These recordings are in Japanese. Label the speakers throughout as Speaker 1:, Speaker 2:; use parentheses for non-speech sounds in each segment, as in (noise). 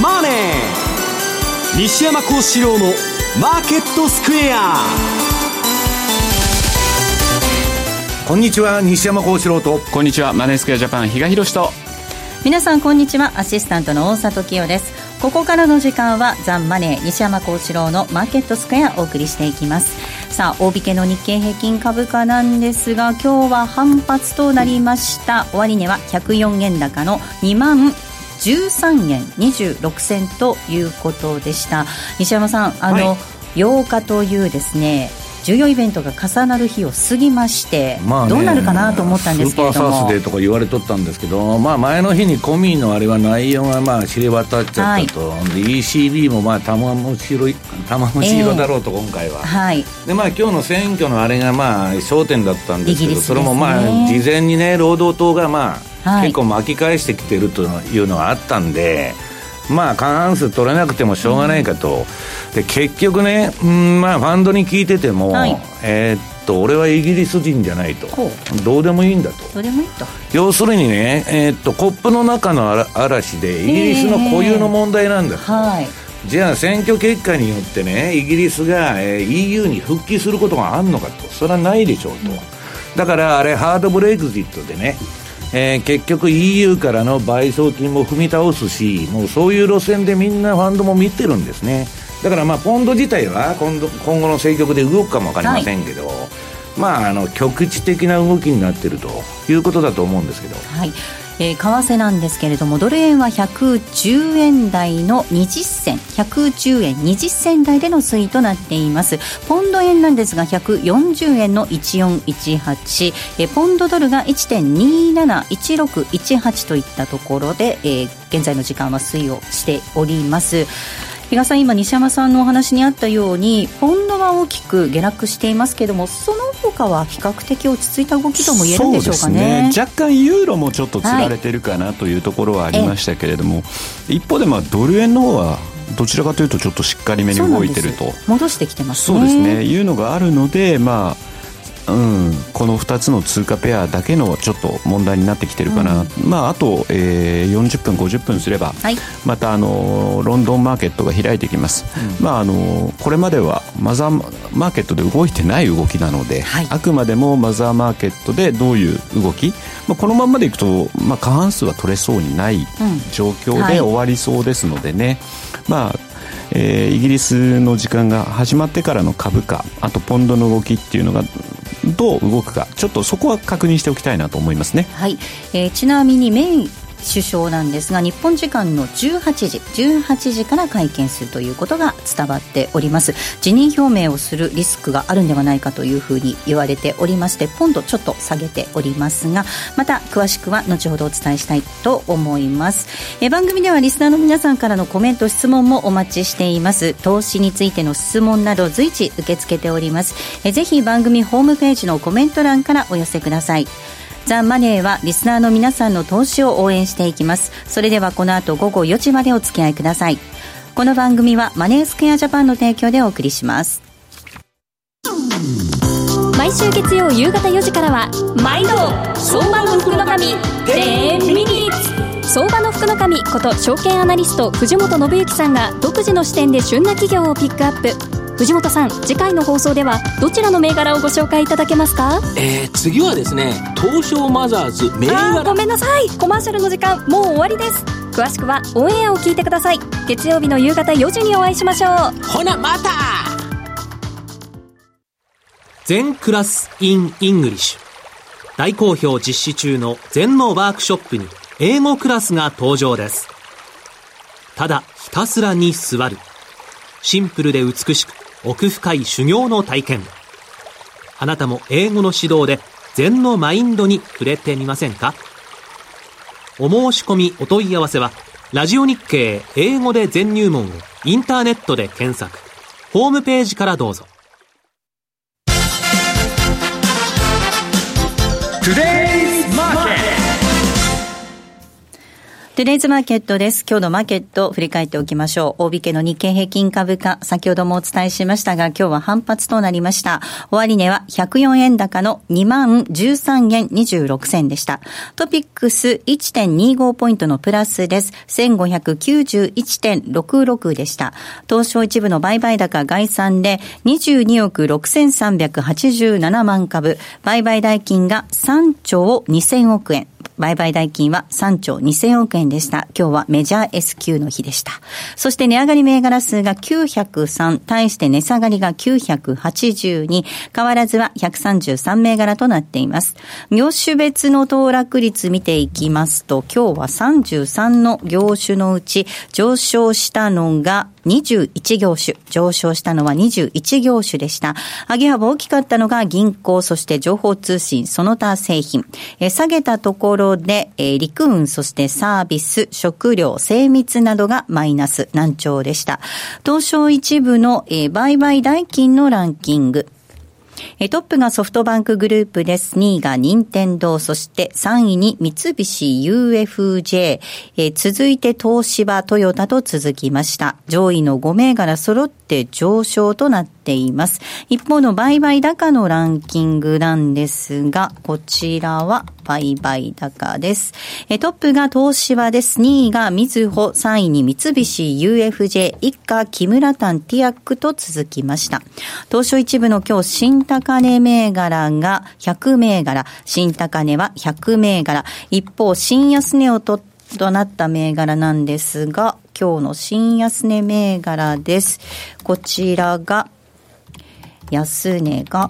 Speaker 1: マネー」西山幸四郎の「マーケットスクエア」
Speaker 2: こんにちは西山幸四郎と。
Speaker 3: こんにちはマネースクエアジャパン比嘉宏と。
Speaker 4: 皆さんこんにちは。アシスタントの大里清です。ここからの時間はザンマネー西山幸四郎のマーケットスクエアお送りしていきます。さあ大引けの日経平均株価なんですが今日は反発となりました。終値は104円高の2万13円26銭ということでした。西山さんあの、はい、8日というですね重要イベントが重なる日を過ぎまして、まあ、ね、どうなるかなと思ったんですけれども。
Speaker 2: スーパーサースデーとか言われとったんですけど、まあ、前の日にコミのあれは内容がまあ知れ渡っちゃったと、はい、ECB もまあ玉虫色玉虫色だろうと、今回は、
Speaker 4: はい、
Speaker 2: でまあ今日の選挙のあれがまあ焦点だったんですけど、ね、それもまあ事前にね労働党がまあ、はい、結構巻き返してきてるというのがあったんで。まあ過半数取れなくてもしょうがないかと、で結局ね、うんまあ、ファンドに聞いてても、はい、えー、っと俺はイギリス人じゃないと。どうでもいいんだと。
Speaker 4: どうでもいいと。
Speaker 2: 要するにね、えー、っとコップの中の嵐でイギリスの固有の問題なんだと、えー、はい。じゃあ選挙結果によってねイギリスが、えー、EU に復帰することがあるのかと。それはないでしょうと、うん、だからあれハードブレイクジットでねえー、結局 EU からの賠償金も踏み倒すし、もうそういう路線でみんなファンドも見てるんですね。だからまあポンド自体は今度今後の政局で動くかも分かりませんけど、はい、まああの局地的な動きになっているということだと思うんですけど。
Speaker 4: はい。えー、為替なんですけれどもドル円は110円台の20銭。110円20銭台での推移となっています。ポンド円なんですが140円の1418、えー、ポンドドルが1.271618といったところで、えー、現在の時間は推移をしております。比嘉さん今西山さんのお話にあったようにポンドは大きく下落していますけれどもその他は比較的落ち着いた動きとも言えるんでしょうかね、
Speaker 3: ね、若干ユーロもちょっとつられてるかなというところはありましたけれども、はい、一方でまあドル円の方はどちらかというとちょっとしっかりめに動いてると。
Speaker 4: 戻してきてます、
Speaker 3: ね、そうですね。いうのがあるのでまあうん、この2つの通貨ペアだけのちょっと問題になってきてるかな、うん、まあ、あと、えー、40分、50分すれば、はい、またあのロンドンマーケットが開いてきます、うん、まあ、あのこれまではマザーマーケットで動いてない動きなので、はい、あくまでもマザーマーケットでどういう動き、まあ、このままでいくと、まあ、過半数は取れそうにない状況で終わりそうですのでね、うんはい、まあえー、イギリスの時間が始まってからの株価あとポンドの動きっていうのがどう動くかちょっとそこは確認しておきたいなと思いますね。
Speaker 4: はい、えー、ちなみにメイン首相なんですが日本時間の18時18時から会見するということが伝わっております。辞任表明をするリスクがあるんではないかというふうに言われておりましてポンドちょっと下げておりますがまた詳しくは後ほどお伝えしたいと思います。え番組ではリスナーの皆さんからのコメント質問もお待ちしています。投資についての質問など随時受け付けております。えぜひ番組ホームページのコメント欄からお寄せください。ザ・マネーはリスナーの皆さんの投資を応援していきます。それではこの後午後4時までお付き合いください。この番組はマネースクエアジャパンの提供でお送りします。
Speaker 5: 毎週月曜夕方4時からは毎度相場の福の神10ミニッツ。相場の福の神こと証券アナリスト藤本信之さんが独自の視点で旬な企業をピックアップ。藤本さん次回の放送ではどちらの銘柄をご紹介いただけますか？
Speaker 6: えー、次はですね東証マザーズ銘柄。
Speaker 5: ごめんなさい。コマーシャルの時間もう終わりです。詳しくはオンエアを聞いてください。月曜日の夕方4時にお会いしましょう。
Speaker 6: ほなまた禅クラス in English。大好評実施中の禅のワークショップに英語クラスが登場です。ただひたすらに座る。シンプルで美しく奥深い修行の体験。あなたも英語の指導で禅のマインドに触れてみませんか？お申し込みお問い合わせは、ラジオ日経英語で禅入門をインターネットで検索。ホームページからどうぞ。
Speaker 4: トゥデイズマーケットです。今日のマーケットを振り返っておきましょう。大引けの日経平均株価、先ほどもお伝えしましたが、今日は反発となりました。終値は104円高の2万13円26銭でした。トピックス1.25ポイントのプラスです。1591.66でした。東証一部の売買高概算で22億6387万株、売買代金が3兆2000億円。売買代金は3兆2000億円でした。今日はメジャー S q の日でした。そして値上がり銘柄数が903、対して値下がりが982、変わらずは133銘柄となっています。業種別の騰落率見ていきますと、今日は33の業種のうち上昇したのが21業種、上昇したのは21業種でした。上げ幅大きかったのが銀行、そして情報通信、その他製品。え下げたところで、え陸運、そしてサービス、食料、精密などがマイナス難聴でした。東証一部の、え売買代金のランキング。えトップがソフトバンクグループです。2位が任天堂、そして3位に三菱 UFJ、え続いて東芝、トヨタと続きました。上位の5銘柄揃って上昇となってています。一方の売買高のランキングなんですが、こちらは売買高です。えトップが東芝です。2位がみずほ、3位に三菱 UFJ、一家木村丹ティアックと続きました。東証一部の今日新高値銘柄が100銘柄、新高値は100銘柄。一方、新安値をととなった銘柄なんですが、今日の新安値銘柄です。こちらが、安値が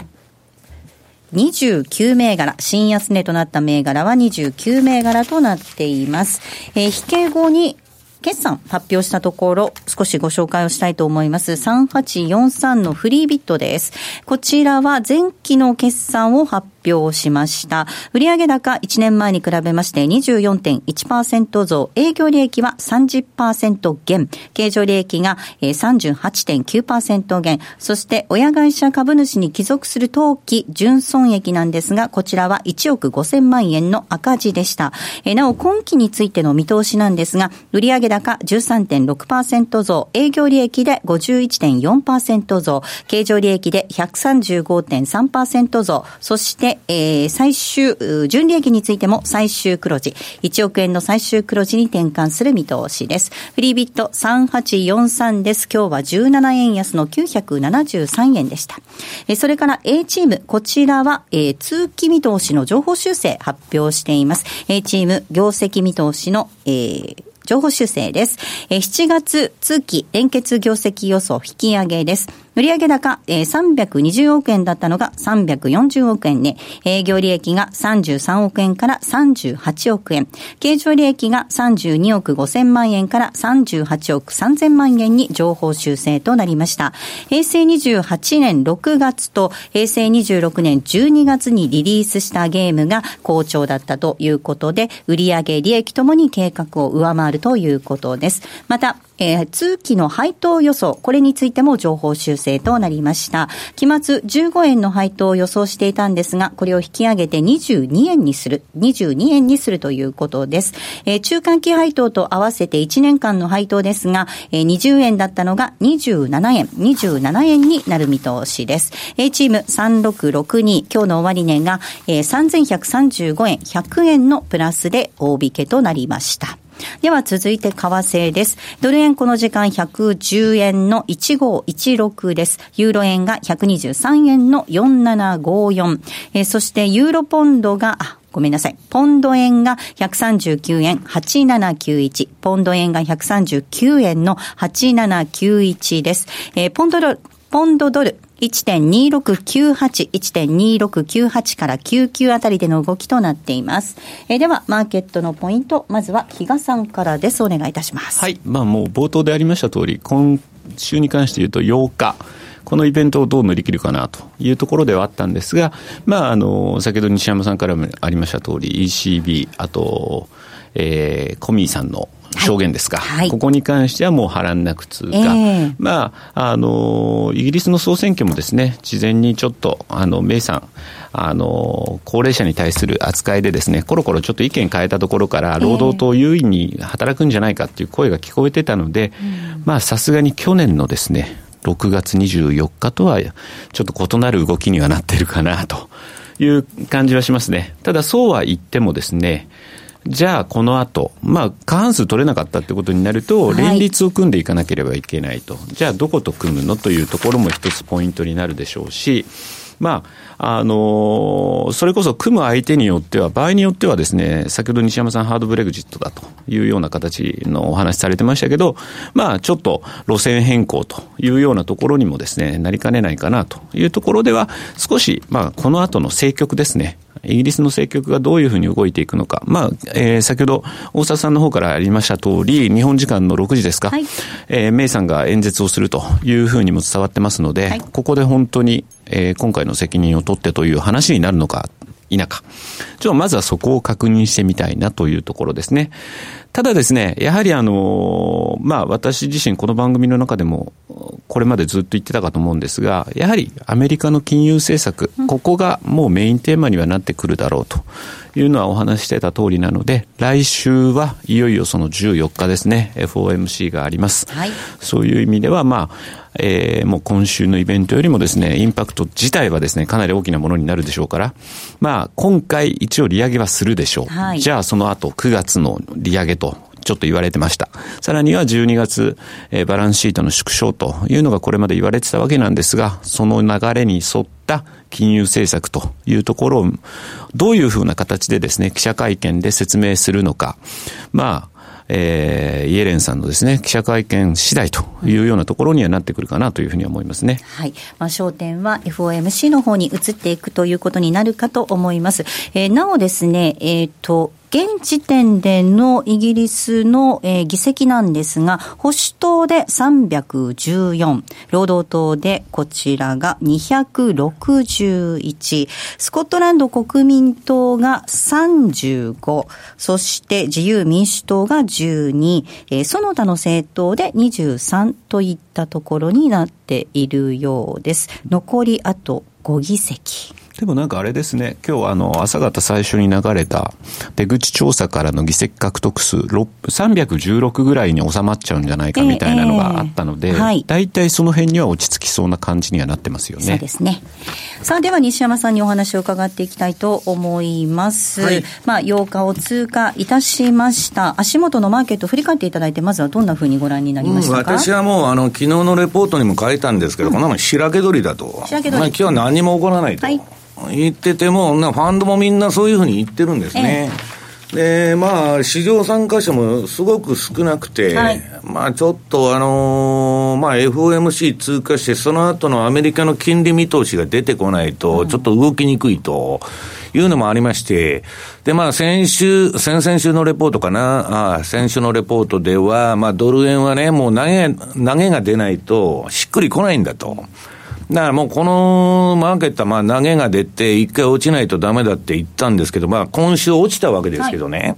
Speaker 4: 29銘柄、新安値となった銘柄は29銘柄となっています。えー、引け後に決算発表したところ、少しご紹介をしたいと思います。3843のフリービットです。こちらは前期の決算を発表しました。売上高1年前に比べまして24.1%増、営業利益は30%減、経常利益が38.9%減、そして親会社株主に帰属する当期純損益なんですが、こちらは1億5000万円の赤字でした。なお、今期についての見通しなんですが、売上高13.6%増、営業利益で51.4%増、経常利益で135.3%増、そしてえー、最終、純利益についても最終黒字、1億円の最終黒字に転換する見通しです。フリービット3843です。今日は17円安の973円でした。えー、それから A チーム、こちらは、えー、通期見通しの情報修正発表しています。A チーム、業績見通しの、えー、情報修正です。7月通期連結業績予想引き上げです。売上高、えー、320億円だったのが340億円ね。営業利益が33億円から38億円。経常利益が32億5千万円から38億3千万円に情報修正となりました。平成28年6月と平成26年12月にリリースしたゲームが好調だったということで、売上利益ともに計画を上回るということです。また、えー、通期の配当予想、これについても情報修正となりました。期末15円の配当を予想していたんですが、これを引き上げて22円にする、22円にするということです。えー、中間期配当と合わせて1年間の配当ですが、えー、20円だったのが27円、27円になる見通しです。A チーム3662、今日の終値が、えー、3135円、100円のプラスで大引けとなりました。では続いて為替です。ドル円この時間110円の1516です。ユーロ円が123円の4754。えー、そしてユーロポンドが、ごめんなさい。ポンド円が139円8791。ポンド円が139円の8791です。えー、ポンド、ポンドドル、1.2698、1.2698から99あたりでの動きとなっています。えー、では、マーケットのポイント、まずは比嘉さんからです。お願いいたします。
Speaker 3: はい。まあもう冒頭でありました通り、今週に関して言うと8日、このイベントをどう乗り切るかなというところではあったんですが、まあ、あの、先ほど西山さんからもありました通り、ECB、あと、えー、コミーさんの証言ですか、はい、ここに関してはもう波乱なく通過、えー、まあ、あの、イギリスの総選挙もですね、事前にちょっと、あの、メイさん、あの、高齢者に対する扱いでですね、コロコロちょっと意見変えたところから、労働党優位に働くんじゃないかっていう声が聞こえてたので、えー、まあ、さすがに去年のですね、6月24日とは、ちょっと異なる動きにはなってるかな、という感じはしますね。ただ、そうは言ってもですね、じゃあこの後、まあ過半数取れなかったってことになると、連立を組んでいかなければいけないと。はい、じゃあどこと組むのというところも一つポイントになるでしょうし、まあ、あのー、それこそ組む相手によっては、場合によってはですね、先ほど西山さんハードブレグジットだというような形のお話されてましたけど、まあ、ちょっと路線変更というようなところにもですね、なりかねないかなというところでは、少し、まあ、この後の政局ですね、イギリスの政局がどういうふうに動いていくのか、まあ、えー、先ほど大沢さんの方からありました通り、日本時間の6時ですか、はい、えー、メイさんが演説をするというふうにも伝わってますので、はい、ここで本当に、えー、今回の責任を取ってという話になるのか、否か。ちょっとまずはそこを確認してみたいなというところですね。ただですね、やはりあの、まあ私自身この番組の中でもこれまでずっと言ってたかと思うんですが、やはりアメリカの金融政策、ここがもうメインテーマにはなってくるだろうというのはお話してた通りなので、来週はいよいよその14日ですね、FOMC があります。はい、そういう意味では、まあ、えー、もう今週のイベントよりもですね、インパクト自体はですね、かなり大きなものになるでしょうから、まあ、今回一応利上げはするでしょう。はい、じゃあその後9月の利上げとちょっと言われてました。さらには12月、えー、バランスシートの縮小というのがこれまで言われてたわけなんですが、その流れに沿った金融政策というところを、どういうふうな形でですね、記者会見で説明するのか。まあ、えー、イエレンさんのですね、記者会見次第というようなところにはなってくるかなというふうに思いますね。
Speaker 4: はい。まあ、焦点は FOMC の方に移っていくということになるかと思います。えー、なおですね、えっ、ー、と、現時点でのイギリスの、えー、議席なんですが、保守党で314、労働党でこちらが261、スコットランド国民党が35、そして自由民主党が12、えー、その他の政党で23といったところになっているようです。残りあと5議席。
Speaker 3: でもなんかあれですね、今日あの朝方最初に流れた出口調査からの議席獲得数316ぐらいに収まっちゃうんじゃないかみたいなのがあったので、えーえーはい、大体その辺には落ち着きそうな感じにはなってますよね。
Speaker 4: そうですね。さあでは西山さんにお話を伺っていきたいと思います。はい、まあ8日を通過いたしました。足元のマーケット振り返っていただいてまずはどんなふうにご覧になりましたか、
Speaker 2: うん、私はもうあの昨日のレポートにも書いたんですけど、うん、こんなもん白け取りだと。白け取り。まあ、今日は何も起こらないと。はい言ってても、ファンドもみんなそういうふうに言ってるんですね。で、まあ、市場参加者もすごく少なくて、はい、まあ、ちょっとあのー、まあ、FOMC 通過して、その後のアメリカの金利見通しが出てこないと、ちょっと動きにくいというのもありまして、で、まあ、先週、先々週のレポートかな、あ先週のレポートでは、まあ、ドル円はね、もう投げ、投げが出ないと、しっくりこないんだと。だからもうこのマーケットはまあ投げが出て、一回落ちないとダメだって言ったんですけど、まあ今週落ちたわけですけどね。はい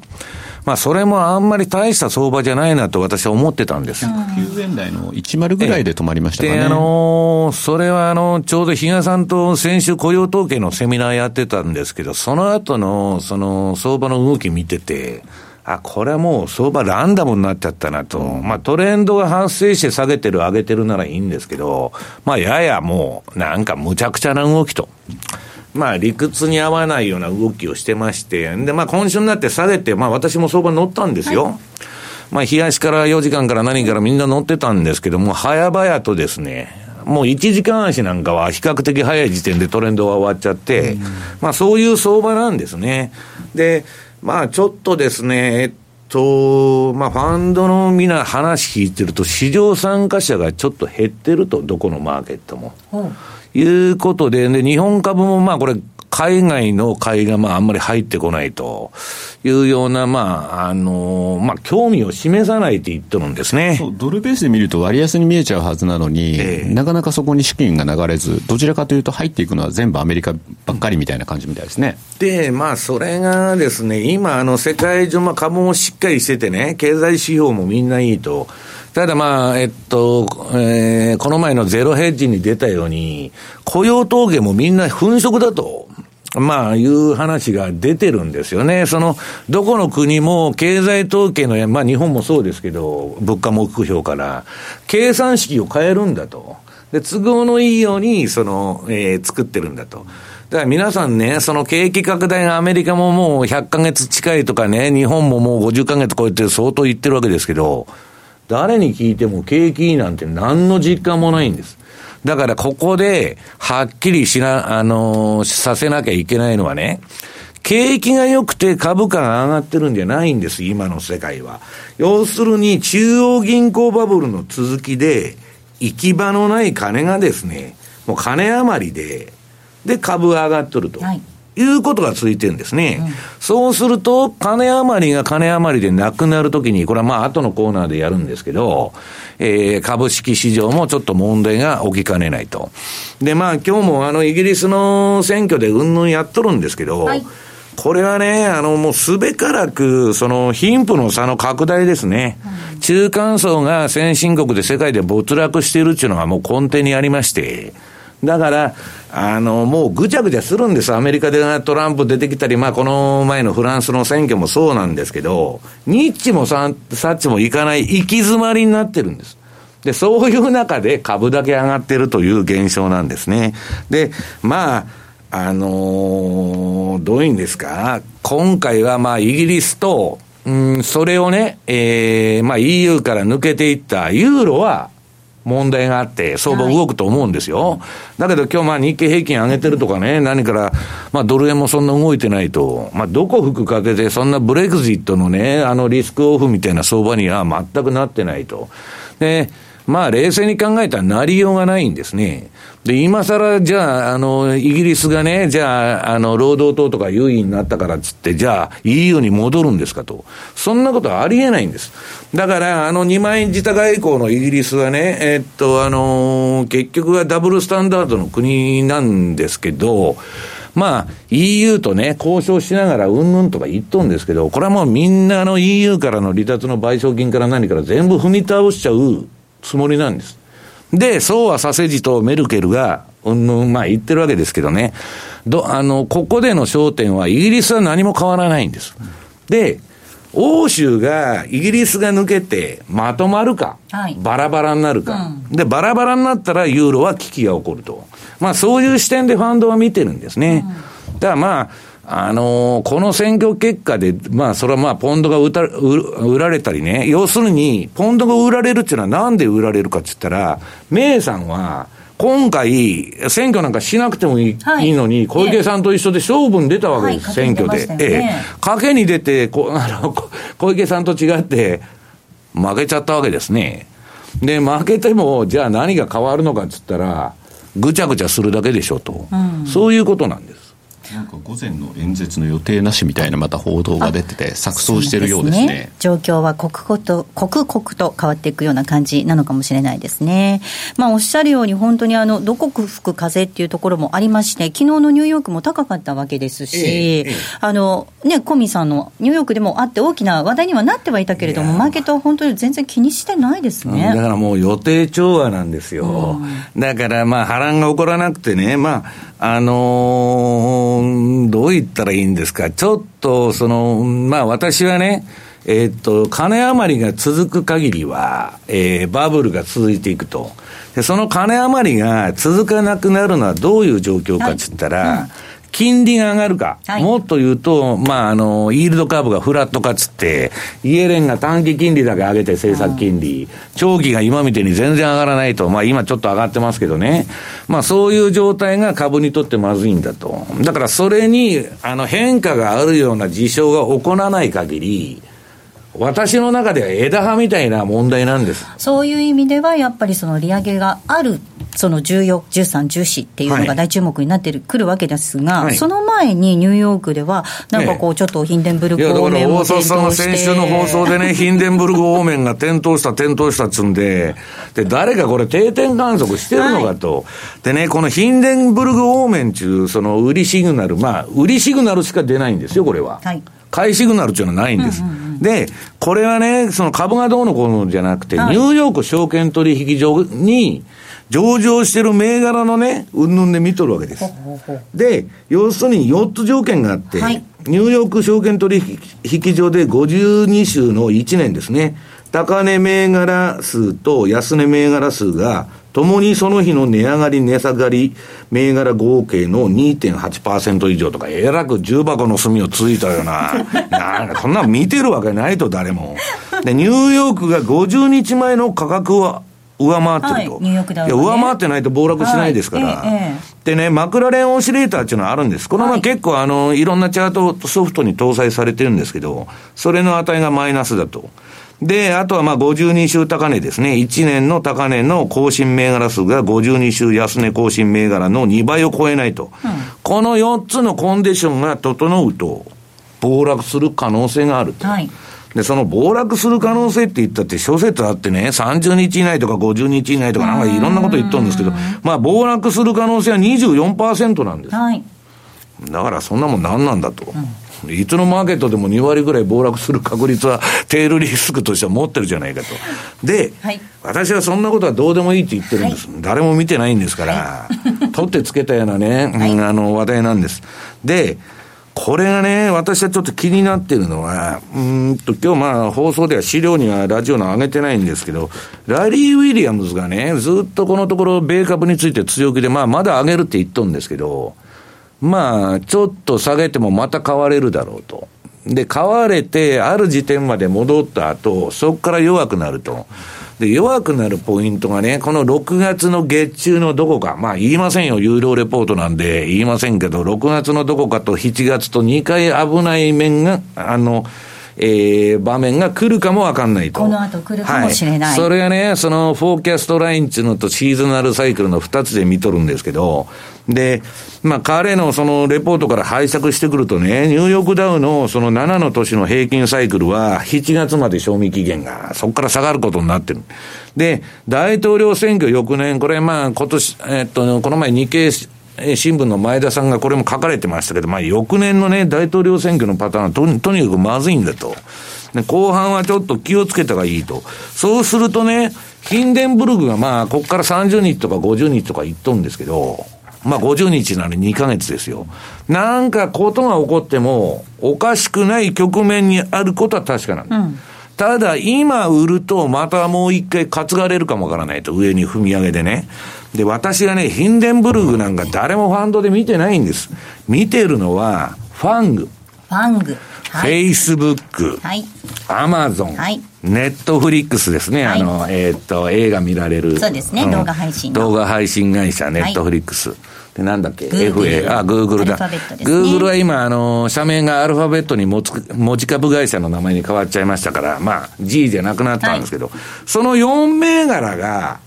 Speaker 2: まあ、それもあんまり大した相場じゃないなと私は思ってたんです。
Speaker 3: 9円台の10ぐらいで止まりましたかね。
Speaker 2: で、あのー、それはあの、ちょうど比嘉さんと先週雇用統計のセミナーやってたんですけど、その後の、その、相場の動き見てて、あ、これはもう相場ランダムになっちゃったなと。まあトレンドが発生して下げてる、上げてるならいいんですけど、まあややもうなんか無茶苦茶な動きと。まあ理屈に合わないような動きをしてまして、でまあ今週になって下げて、まあ私も相場乗ったんですよ。はいまあ、冷やしから4時間から何からみんな乗ってたんですけども、早々とですね、もう1時間足なんかは比較的早い時点でトレンドが終わっちゃって、まあそういう相場なんですね。で、まあちょっとですね、えっと、まあファンドのみんな話聞いてると、市場参加者がちょっと減ってると、どこのマーケットも。いうことで、で、日本株もまあこれ、為海外の買いがまああんまり入ってこないというような、まあ、あの、まあ、興味を示さないって言ってるんですね。
Speaker 3: ドルベースで見ると割安に見えちゃうはずなのに、えー、なかなかそこに資金が流れず、どちらかというと入っていくのは全部アメリカばっかりみたいな感じみたいですね。
Speaker 2: で、まあ、それがですね、今、あの、世界中、まあ、株もしっかりしててね、経済指標もみんないいと。ただまあ、えっと、えー、この前のゼロヘッジに出たように、雇用統計もみんな粉飾だと。まあ、いう話が出てるんですよね。その、どこの国も経済統計の、まあ日本もそうですけど、物価目標から、計算式を変えるんだと。で、都合のいいように、その、えー、作ってるんだと。だから皆さんね、その景気拡大がアメリカももう100ヶ月近いとかね、日本ももう50ヶ月超えて相当言ってるわけですけど、誰に聞いても景気なんて何の実感もないんです。だからここで、はっきりしな、あのー、させなきゃいけないのはね、景気が良くて株価が上がってるんじゃないんです、今の世界は。要するに、中央銀行バブルの続きで、行き場のない金がですね、もう金余りで、で、株が上がっとると。はいいうことが続いてるんですね。うん、そうすると、金余りが金余りでなくなるときに、これはまあ後のコーナーでやるんですけど、えー、株式市場もちょっと問題が起きかねないと。で、まあ今日もあのイギリスの選挙でうんぬんやっとるんですけど、はいこれはね、あの、もうすべからく、その、貧富の差の拡大ですね。中間層が先進国で世界で没落しているっていうのがもう根底にありまして、だから、あの、もうぐちゃぐちゃするんです。アメリカでトランプ出てきたり、まあこの前のフランスの選挙もそうなんですけど、ニッチもサッチもいかない行き詰まりになってるんです。で、そういう中で株だけ上がってるという現象なんですね。で、まあ、あのー、どういうんですか？今回はまあイギリスと、うん、それをね、ええー、まあ EU から抜けていったユーロは、問題があって、相場動くと思うんですよ。はい、だけど今日まあ日経平均上げてるとかね、何から、まあドル円もそんな動いてないと、まあどこ吹くかけて、そんなブレグジットのね、あのリスクオフみたいな相場には全くなってないと。で、まあ冷静に考えたらなりようがないんですね。で、今更、じゃあ、あの、イギリスがね、じゃあ、あの、労働党とか優位になったからっつって、じゃあ、EU に戻るんですかと。そんなことはありえないんです。だから、あの、二枚自他外交のイギリスはね、えっと、あの、結局はダブルスタンダードの国なんですけど、まあ、EU とね、交渉しながらうんぬんとか言っとんですけど、これはもうみんなの EU からの離脱の賠償金から何から全部踏み倒しちゃうつもりなんです。で、そうはさせじとメルケルが、うんまあ言ってるわけですけどね。ど、あの、ここでの焦点は、イギリスは何も変わらないんです。で、欧州が、イギリスが抜けて、まとまるか、はい、バラバラになるか、うん、で、バラバラになったら、ユーロは危機が起こると。まあ、そういう視点でファンドは見てるんですね。うん、だからまあ、あのー、この選挙結果で、まあ、それはまあ、ポンドが売た売られたりね、要するに、ポンドが売られるっていうのはなんで売られるかって言ったら、メイさんは、今回、選挙なんかしなくてもいいのに、小池さんと一緒で勝負に出たわけです、はい、選挙で。ね、ええ。賭けに出てこ (laughs) あの、小池さんと違って、負けちゃったわけですね。で、負けても、じゃあ何が変わるのかって言ったら、ぐちゃぐちゃするだけでしょと、うん、そういうことなんです。
Speaker 3: なんか午前の演説の予定なしみたいなまた報道が出てて錯綜しているようですね、ね、
Speaker 4: 状況は刻々と刻々と変わっていくような感じなのかもしれないですね。まあおっしゃるように本当にあのどこ吹く風っていうところもありまして昨日のニューヨークも高かったわけですし、ええ、あのねコミさんのニューヨークでもあって大きな話題にはなってはいたけれどもマー。ケットは本当に全然気にしてないですね、
Speaker 2: だからもう予定調和なんですよ、うん、だからまあ波乱が起こらなくてねまああのー、どう言ったらいいんですか、ちょっと、その、まあ私はね、えー、っと、金余りが続く限りは、えー、バブルが続いていくと。で、その金余りが続かなくなるのはどういう状況かっつったら、はい。うん。金利が上がるか、はい、もっと言うと、まあ、あの、イールドカーブがフラットかっつって、イエレンが短期金利だけ上げて政策金利、長期が今みたいに全然上がらないと、まあ今ちょっと上がってますけどね、まあそういう状態が株にとってまずいんだと。だからそれに、あの変化があるような事象が起こらない限り、私の中では枝葉みたいな問題なんです
Speaker 4: そういう意味では、やっぱりその利上げがあるその14、13、14っていうのが大注目になってくるわけですが、はい、その前にニューヨークでは、なんかこう、ちょっとヒンデンブルク方面
Speaker 2: も点灯して。先週の放送でね、(laughs) ヒンデンブルク方面が点灯した、点灯したっつんで、で、誰かこれ定点観測してるのかと。はい、でね、このヒンデンブルク方面っていう、その売りシグナル、まあ、売りシグナルしか出ないんですよ、これは。はい。買いシグナルっていうのはないんです。うんうんうん、で、これはね、その株がどうのこうのじゃなくて、はい、ニューヨーク証券取引所に、上場してる銘柄のね、うんぬんで見とるわけです。で、要するに4つ条件があって、はい、ニューヨーク証券取引所で52週の1年ですね、高値銘柄数と安値銘柄数が、ともにその日の値上がり、値下がり、銘柄合計の2.8%以上とか、えらく重箱の隅をついたような、(laughs) なんかそんな見てるわけないと、誰も。で、ニューヨークが50日前の価格は上回ってると。はい、いや、上回ってないと暴落しないですから。はいええ、でね、マクラレンオシレーターっていうのはあるんです。これは結構あの、いろんなチャートソフトに搭載されてるんですけど、それの値がマイナスだと。で、あとはまあ52週高値ですね。1年の高値の更新銘柄数が52週安値更新銘柄の2倍を超えないと。うん、この4つのコンディションが整うと、暴落する可能性があると。はいで、その暴落する可能性って言ったって、諸説あってね、30日以内とか50日以内とかなんかいろんなこと言っとるんですけど、まあ暴落する可能性は24%なんです。はい。だからそんなもん何なんだと。うん、いつのマーケットでも2割ぐらい暴落する確率はテールリスクとしては持ってるじゃないかと。で、はい、私はそんなことはどうでもいいって言ってるんです。はい、誰も見てないんですから、はい、取ってつけたようなね、(laughs) うん、あの話題なんです。で、これがね、私はちょっと気になってるのは、うんと、今日まあ放送では資料にはラジオの上げてないんですけど、ラリー・ウィリアムズがね、ずっとこのところ米株について強気で、まあまだ上げるって言っとんですけど、まあ、ちょっと下げてもまた買われるだろうと。で、買われて、ある時点まで戻った後、そこから弱くなると。で、弱くなるポイントがね、この6月の月中のどこか、まあ言いませんよ、有料レポートなんで言いませんけど、6月のどこかと7月と2回危ない面が、あの、えー、場面が来るかもわかんないと。
Speaker 4: この後来るかもしれない。
Speaker 2: はい、それがね、その forecast line っていうのと seasonal cycle の2つで見とるんですけど、で、まあ彼のそのレポートから拝借してくるとね、ニューヨークダウのその7の年の平均サイクルは7月まで賞味期限が、そこから下がることになってる。で、大統領選挙翌年、これまあ今年、えっと、この前日経新聞の前田さんがこれも書かれてましたけど、まあ、翌年のね、大統領選挙のパターンはととにかくまずいんだと。で後半はちょっと気をつけた方がいいと。そうするとね、ヒンデンブルグがまあ、ここから30日とか50日とか言っとんですけど、まあ50日なら2ヶ月ですよ。なんかことが起こっても、おかしくない局面にあることは確かなんだ。うんただ、今売ると、またもう一回担がれるかもわからないと、上に踏み上げでね。で、私がね、ヒンデンブルグなんか誰もファンドで見てないんです。見てるのは、ファング。フ
Speaker 4: ァング。
Speaker 2: フェイスブック。はい。アマゾン。はい。ネットフリックスですね。はい、あの、えっ、と、映画見られる。
Speaker 4: そうですね、うん、動画配信
Speaker 2: 動画配信会社、ネットフリックス。はいで、なんだっけ ?FA、あ、グーグルだ。グーグルは今、あの、社名がアルファベットに持つ、持ち株会社の名前に変わっちゃいましたから、まあ、G じゃなくなったんですけど、はい、その4銘柄が、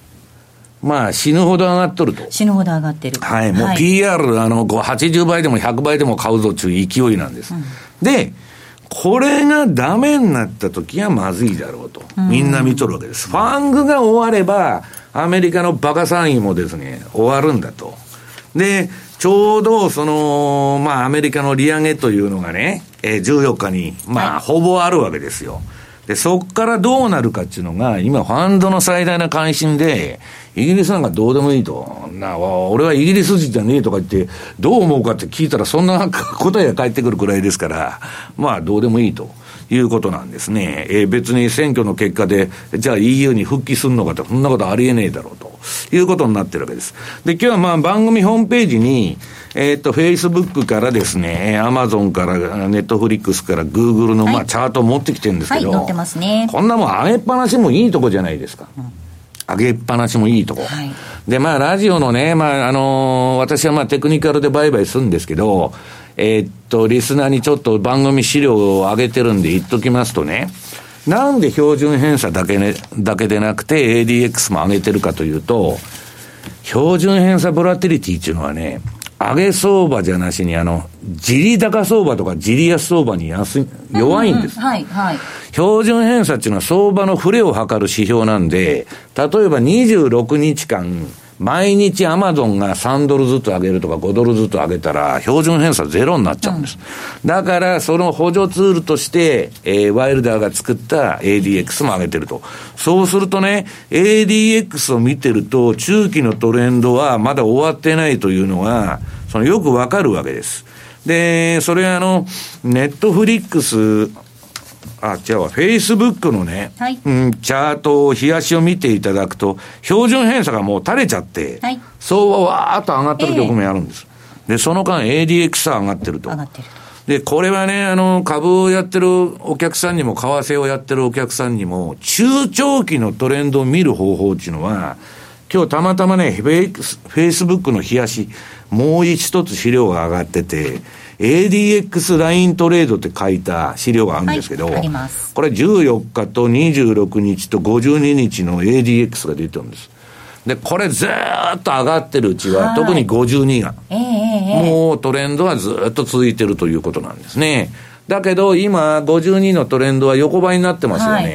Speaker 2: まあ、死ぬほど上がっとると。
Speaker 4: 死ぬほど上がってる。
Speaker 2: はい。もう PR、はい、あの、80倍でも100倍でも買うぞっていう勢いなんです。うん、で、これがダメになった時はまずいだろうと。みんな見とるわけです。ファングが終われば、アメリカのバカ産位もですね、終わるんだと。で、ちょうど、その、まあ、アメリカの利上げというのがね、えー、14日に、まあ、ほぼあるわけですよ。で、そこからどうなるかっていうのが、今、ファンドの最大な関心で、イギリスなんかどうでもいいと。な、俺はイギリス人じゃねえとか言って、どう思うかって聞いたら、そんな答えが返ってくるくらいですから、まあ、どうでもいいと。いうことなんですね。えー、別に選挙の結果で、じゃあ EU に復帰するのかと、そんなことありえねえだろうということになってるわけです。で、今日はまあ番組ホームページに、えっ、ー、と、Facebook からですね、Amazon から、Netflix から Google の、まあ、チャートを持ってきてるんですけど、はい、
Speaker 4: 載ってますね。
Speaker 2: こんなもん上げっぱなしもいいとこじゃないですか。うん上げっぱなしもいいとこ。はい、で、まあ、ラジオのね、まあ、あのー、私はまあ、テクニカルで売買するんですけど、えー、っと、リスナーにちょっと番組資料を上げてるんで言っときますとね、なんで標準偏差だけ,、ね、だけでなくて ADX も上げてるかというと、標準偏差ボラティリティっていうのはね、上げ相場じゃなしに、あの、じり高相場とかじり安相場に安い、弱いんです。うんうん、はい、はい。標準偏差っていうのは相場の触れを測る指標なんで、例えば26日間、毎日アマゾンが3ドルずつ上げるとか5ドルずつ上げたら、標準偏差ゼロになっちゃうんです。うん、だから、その補助ツールとして、えー、ワイルダーが作った ADX も上げてると。そうするとね、ADX を見てると、中期のトレンドはまだ終わってないというのが、そのよくわかるわけです。で、それあの、ネットフリックス、あ、違うわ、フェイスブックのね、はい、うん、チャート、冷やしを見ていただくと、標準偏差がもう垂れちゃって、はい、相場わーっと上がってる局面あるんです。えー、で、その間 ADX は上がってると。上がってるで、これはね、あの、株をやってるお客さんにも、為替をやってるお客さんにも、中長期のトレンドを見る方法っていうのは、今日たまたまね、フェイスブックの冷やし、もう一つ資料が上がってて、ADX ライントレードって書いた資料があるんですけど、はい、これ14日と26日と52日の ADX が出てるんです。で、これずっと上がってるうちは、特に52が、えー、もうトレンドはずっと続いてるということなんですね。だけど、今、52のトレンドは横ばいになってますよね。は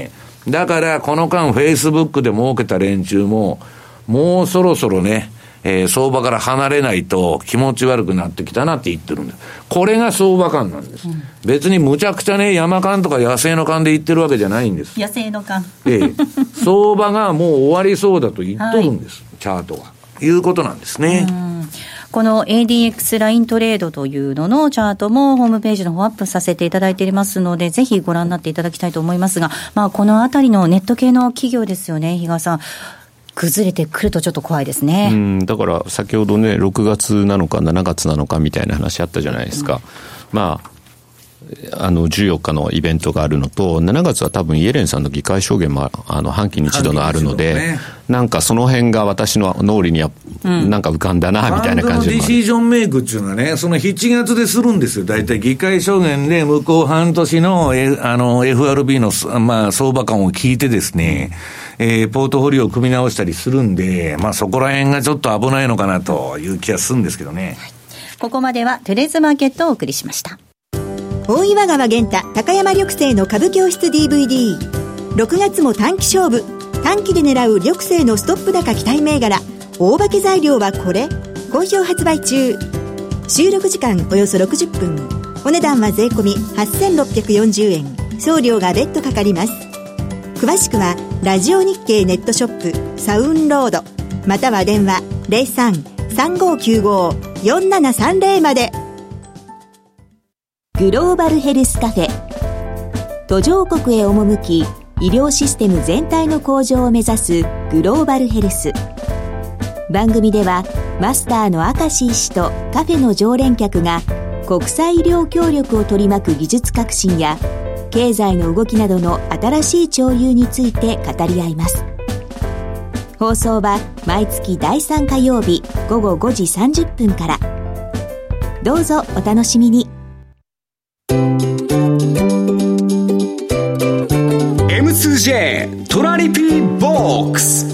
Speaker 2: い、だから、この間、フェイスブックで儲けた連中も、もうそろそろね、えー、相場から離れないと気持ち悪くなってきたなって言ってるんです。これが相場感なんです。うん、別にむちゃくちゃね、山間とか野生の勘で言ってるわけじゃないんです。
Speaker 4: 野生の勘。
Speaker 2: ええ相場がもう終わりそうだと言っとるんです、はい、チャートは。いうことなんですね。
Speaker 4: この ADX ライントレードというののチャートもホームページの方アップさせていただいていますので、ぜひご覧になっていただきたいと思いますが、まあ、このあたりのネット系の企業ですよね、比嘉さん。崩れてくるとちょっと怖いですね。
Speaker 3: うん、だから先ほどね、6月なのか7月なのかみたいな話あったじゃないですか。うん、まあ、あの14日のイベントがあるのと、7月は多分イエレンさんの議会証言もあの半期に一度のあるので、ね、なんかその辺が私の脳裏にはなんか浮かんだな、みたいな感じ
Speaker 2: ディシージョンメイクっていうのはね、その7月でするんですよ、大体議会証言で向こう半年の,、えあの FRB の、まあ、相場感を聞いてですね、うんえー、ポートフォリオを組み直したりするんで、まあそこら辺がちょっと危ないのかなという気がするんですけどね。はい、
Speaker 4: ここまではトゥレーズマーケットをお送りしました。
Speaker 7: 大岩川源太高山緑星の株教室 DVD。6月も短期勝負。短期で狙う緑星のストップ高期待銘柄。大化け材料はこれ好評発売中。収録時間およそ60分。お値段は税込8640円。送料が別途かかります。詳しくはラジオ日経ネットショップサウンロードまたは電話03-3595-4730まで。グローバルヘルスカフェ。途上国へ赴き医療システム全体の向上を目指すグローバルヘルス。番組ではマスターの明石医師とカフェの常連客が国際医療協力を取り巻く技術革新や経済の動きなどの新しい潮流について語り合います。放送は毎月第3火曜日午後5時30分から。どうぞお楽しみに。
Speaker 1: M2J トラリピーボックス。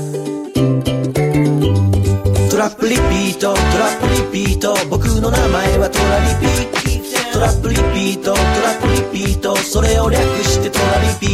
Speaker 8: トラップリピートトラップリピート。僕の名前はトラリピー。トラップリピートを略してトラリピ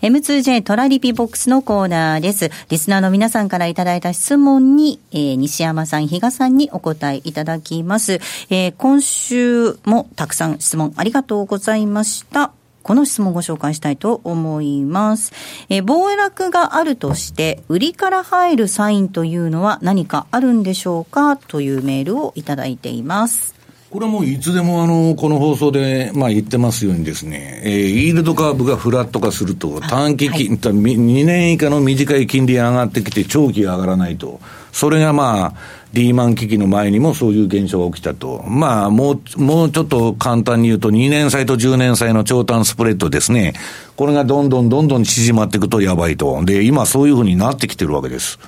Speaker 4: M2J トラリピボックスのコーナーです。リスナーの皆さんからいただいた質問に、えー、西山さん、比嘉さんにお答えいただきます。えー、今週もたくさん質問ありがとうございました。この質問をご紹介したいと思います。えー、暴落があるとして、売りから入るサインというのは何かあるんでしょうか？というメールをいただいています。
Speaker 2: これはもういつでもあの、この放送で、まあ言ってますようにですね、えー、イールドカーブがフラット化すると、短期金、はい、2年以下の短い金利が上がってきて、長期が上がらないと。それがまあ、リーマン危機の前にもそういう現象が起きたと。まあ、もう、もうちょっと簡単に言うと、2年債と10年債の長短スプレッドですね。これがどんどんどんどん縮まっていくとやばいと。で、今そういうふうになってきてるわけです。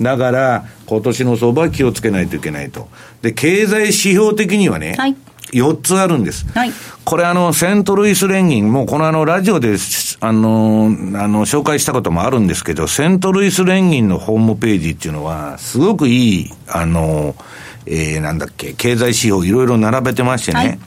Speaker 2: だから、今年の相場は気をつけないといけないと。で、経済指標的にはね、はい、4つあるんです。はい。これあの、セントルイス連銀、もうこのあの、ラジオで、あの、あの、紹介したこともあるんですけど、セントルイス連銀のホームページっていうのは、すごくいい、あの、えー、なんだっけ、経済指標いろいろ並べてましてね、はい、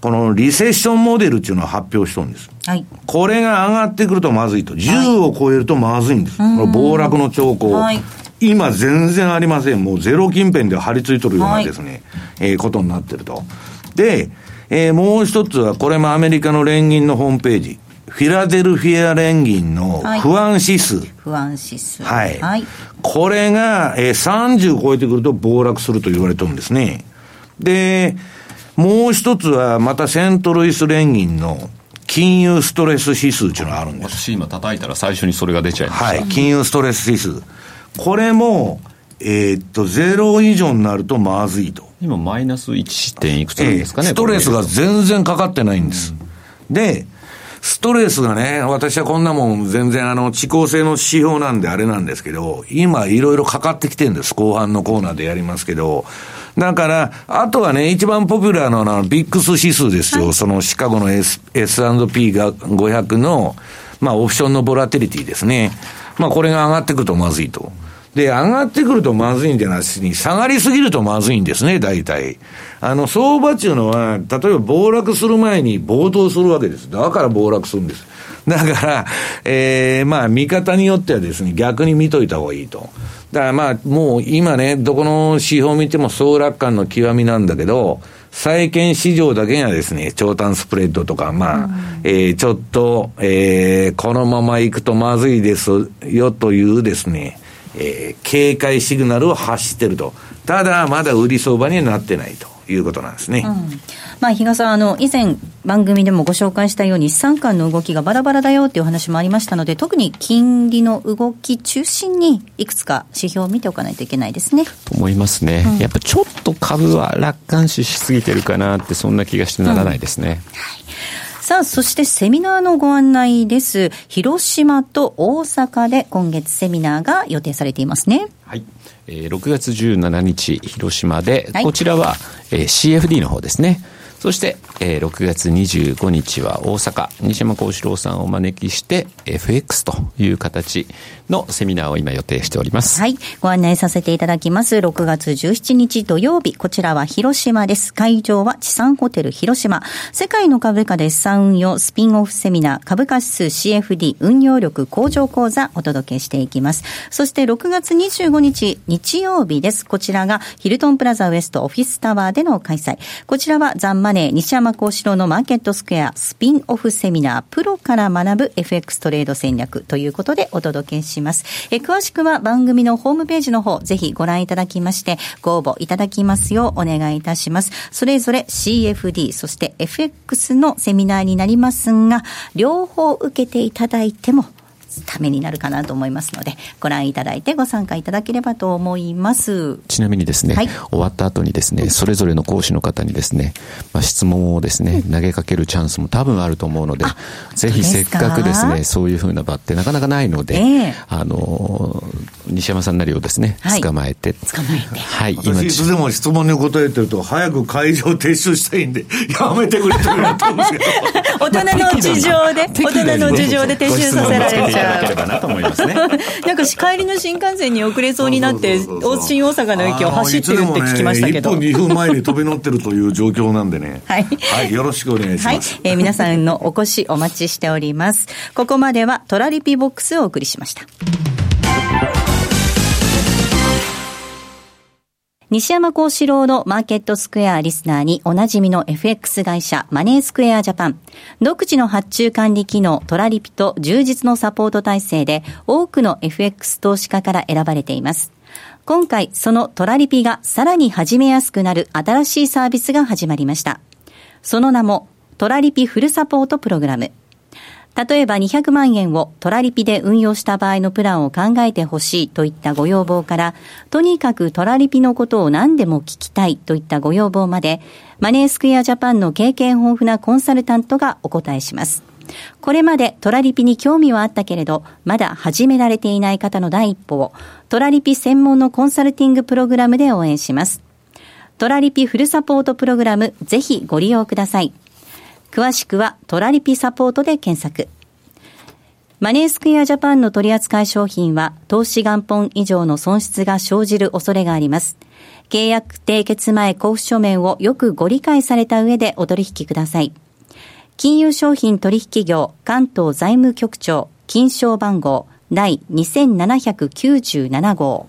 Speaker 2: このリセッションモデルっていうのを発表しとるんです。はい。これが上がってくるとまずいと。10を超えるとまずいんです。はい、暴落の兆候。はい。今全然ありません。もうゼロ近辺で張り付いとるようなですね、はい、えー、ことになってると。で、えー、もう一つは、これもアメリカの連銀のホームページ。フィラデルフィア連銀の不安指数。はい、
Speaker 4: 不安指数。
Speaker 2: はい。はい、これが、えー、30超えてくると暴落すると言われてるんですね。で、もう一つは、またセントルイス連銀の金融ストレス指数っていうのがあるんです。
Speaker 3: 私今叩いたら最初にそれが出ちゃいました。
Speaker 2: はい。金融ストレス指数。これも、えー、っと、ゼロ以上になるとまずいと。
Speaker 3: 今、マイナス1点いくつなんですかね、えー、
Speaker 2: ストレスが全然かかってないんです。うん、で、ストレスがね、私はこんなもん全然あの、遅効性の指標なんであれなんですけど、今いろいろかかってきてるんです。後半のコーナーでやりますけど。だから、あとはね、一番ポピュラーなのはビックス指数ですよ。はい、そのシカゴの S、S&P が500の、まあオプションのボラティリティですね。まあこれが上がってくるとまずいと。で、上がってくるとまずいんじゃなしに、下がりすぎるとまずいんですね、大体。あの、相場っていうのは、例えば暴落する前に暴騰するわけです。だから暴落するんです。だから、ええー、まあ、見方によってはですね、逆に見といた方がいいと。だからまあ、もう今ね、どこの指標を見ても総楽観の極みなんだけど、債券市場だけがですね、長短スプレッドとか、まあ、うん、えー、ちょっと、えー、このまま行くとまずいですよというですね、えー、警戒シグナルを発してると。ただ、まだ売り相場にはなってないということなんですね。うん、
Speaker 4: まあ、比嘉さん、あの、以前番組でもご紹介したように、資産間の動きがバラバラだよっていう話もありましたので、特に金利の動き中心に、いくつか指標を見ておかないといけないですね。
Speaker 3: と思いますね。うん、やっぱちょっと株は楽観視しすぎてるかなって、そんな気がしてならないですね。はい
Speaker 4: さあ、そしてセミナーのご案内です。広島と大阪で今月セミナーが予定されていますね。
Speaker 3: はい。えー、6月17日、広島で、はい、こちらは、えー、CFD の方ですね。そして、えー、6月25日は大阪、西山幸四郎さんをお招きして、FX という形のセミナーを今予定しております。
Speaker 4: はい。ご案内させていただきます。6月17日土曜日、こちらは広島です。会場は地産ホテル広島。世界の株価で資産運用スピンオフセミナー、株価指数 CFD 運用力向上講座お届けしていきます。そして6月25日日曜日です。こちらがヒルトンプラザウエストオフィスタワーでの開催。こちらはザンマネー西山幸四郎のマーケットスクエアスピンオフセミナープロから学ぶ FX トレード戦略ということでお届けします。え詳しくは番組のホームページの方ぜひご覧いただきましてご応募いただきますようお願いいたします。それぞれ CFD そして FX のセミナーになりますが両方受けていただいてもためになるかなと思いますので、ご覧いただいてご参加いただければと思います。
Speaker 3: ちなみにですね、はい、終わった後にですね、それぞれの講師の方にですね、まあ、質問をですね、投げかけるチャンスも多分あると思うので、ぜひせっかくですね、そういうふうな場ってなかなかないので、えー、あの、西山さんなりをですね、捕まえて。
Speaker 4: 捕まえて。
Speaker 2: はい。今、いつでも質問に答えてると、早く会場撤収したいんで、やめてくれと言われたんですけど。(laughs) 大人
Speaker 4: の事情で、(laughs) 大人の事情で撤収させられちゃう。ただければなと思いますね。(laughs) なんか帰りの新幹線に遅れそうになって、新大阪の駅を走ってるって聞きましたけど。
Speaker 2: ね、1分、2分前に飛び乗ってるという状況なんでね。(laughs) はい。はい、よろしくお願いします。はい、
Speaker 4: えー、皆さんのお越しお待ちしております。ここまではトラリピボックスをお送りしました。西山幸四郎のマーケットスクエアリスナーにおなじみの FX 会社マネースクエアジャパン。独自の発注管理機能トラリピと充実のサポート体制で多くの FX 投資家から選ばれています。今回そのトラリピがさらに始めやすくなる新しいサービスが始まりました。その名もトラリピフルサポートプログラム。例えば200万円をトラリピで運用した場合のプランを考えてほしいといったご要望から、とにかくトラリピのことを何でも聞きたいといったご要望まで、マネースクエアジャパンの経験豊富なコンサルタントがお答えします。これまでトラリピに興味はあったけれど、まだ始められていない方の第一歩を、トラリピ専門のコンサルティングプログラムで応援します。トラリピフルサポートプログラム、ぜひご利用ください。詳しくはトラリピサポートで検索。マネースクエアジャパンの取扱い商品は投資元本以上の損失が生じる恐れがあります。契約締結前交付書面をよくご理解された上でお取引ください。金融商品取引業関東財務局長金賞番号第2797号。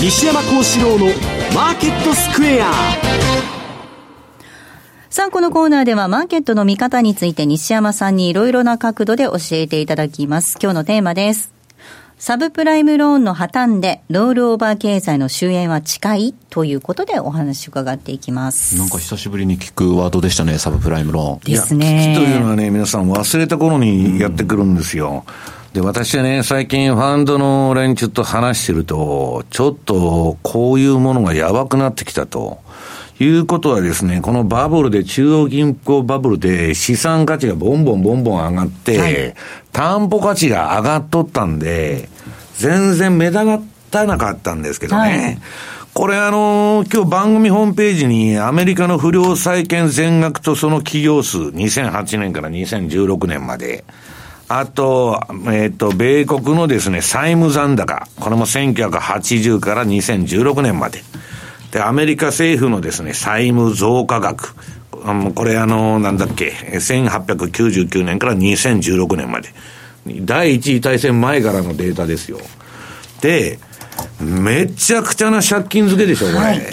Speaker 1: 西山幸四郎のマーケットスクエア
Speaker 4: さあ、このコーナーではマーケットの見方について西山さんにいろいろな角度で教えていただきます。今日のテーマです。サブプライムローンの破綻でロールオーバー経済の終焉は近い？ということでお話伺っていきます。
Speaker 3: なんか久しぶりに聞くワードでしたね、サブプライムロー
Speaker 4: ン。ですね。
Speaker 2: 危機というのはね、皆さん忘れた頃にやってくるんですよ。で、私はね、最近ファンドの連中と話してると、ちょっとこういうものがやばくなってきたと。いうことはですね、このバブルで、中央銀行バブルで資産価値がボンボンボンボン上がって、はい、担保価値が上がっとったんで、全然目立たなかったんですけどね。はいこれあのー、今日番組ホームページにアメリカの不良債権全額とその企業数、2008年から2016年まで、あと、えっ、ー、と、米国のですね、債務残高、これも1980から2016年まで。で、アメリカ政府のですね、債務増加額。これあの、なんだっけ、1899年から2016年まで。第一次大戦前からのデータですよ。で、めちゃくちゃな借金付けでしょ、これ。はい、え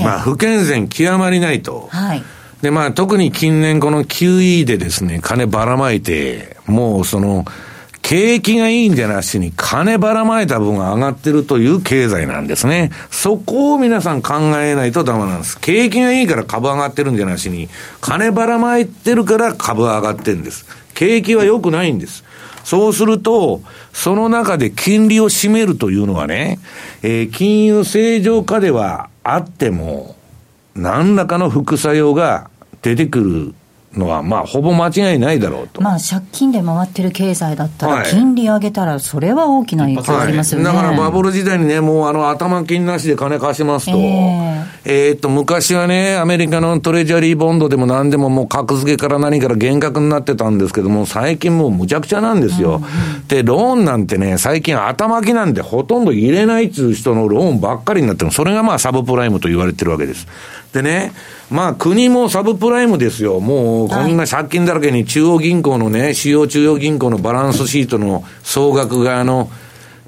Speaker 2: えまあ、不健全極まりないと。はい。で、まあ、特に近年この QE でですね、金ばらまいて、もうその、景気がいいんじゃなしに金ばらまいた分が上がってるという経済なんですね。そこを皆さん考えないとダメなんです。景気がいいから株上がってるんじゃなしに、金ばらまいてるから株上がってるんです。景気は良くないんです。そうすると、その中で金利を占めるというのはね、えー、金融正常化ではあっても、何らかの副作用が出てくるのは、まあ、ほぼ間違いないだろうと。
Speaker 4: まあ、借金で回ってる経済だったら、金利上げたら、それは大きな影響ありますよね、
Speaker 2: はい、だからバブル時代にね、もうあの頭金なしで金貸しますと、えー、えー、っと、昔はね、アメリカのトレジャリーボンドでも何でももう格付けから何から厳格になってたんですけども、最近もうむちゃくちゃなんですよ。うんうん、で、ローンなんてね、最近頭金なんてほとんど入れないっつう人のローンばっかりになってるそれがまあサブプライムと言われてるわけです。でね、まあ国もサブプライムですよ。もうこんな借金だらけに中央銀行のね、主要中央銀行のバランスシートの総額があの、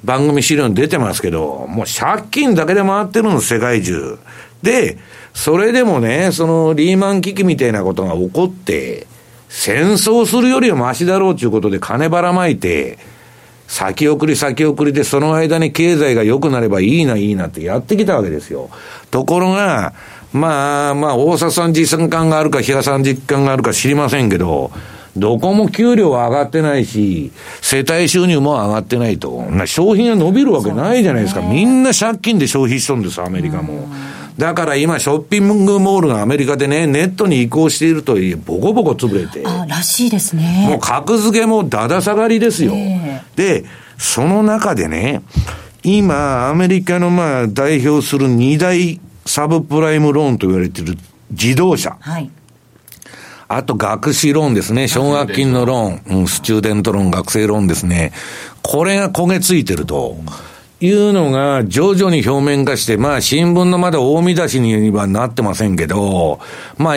Speaker 2: 番組資料に出てますけど、もう借金だけで回ってるの、世界中。で、それでもね、そのリーマン危機みたいなことが起こって、戦争するよりはマシだろうということで金ばらまいて、先送り先送りでその間に経済が良くなればいいないいなってやってきたわけですよ。ところが、まあまあ、大阪さん実感があるか、平さん実感があるか知りませんけど、どこも給料は上がってないし、世帯収入も上がってないと。消費が伸びるわけないじゃないですか。みんな借金で消費しとるんです、アメリカも。だから今、ショッピングモールがアメリカでね、ネットに移行しているといえ、ボコボコ潰れて。
Speaker 4: あ、らしいですね。
Speaker 2: もう格付けもだだ下がりですよ。で、その中でね、今、アメリカのまあ代表する二大サブプライムローンと言われている自動車。はい。あと、学士ローンですね。奨学金のローン、うん、スチューデントローン、学生ローンですね。これが焦げついてると。いうのが徐々に表面化して、まあ新聞のまだ大見出しにはなってませんけど、まあ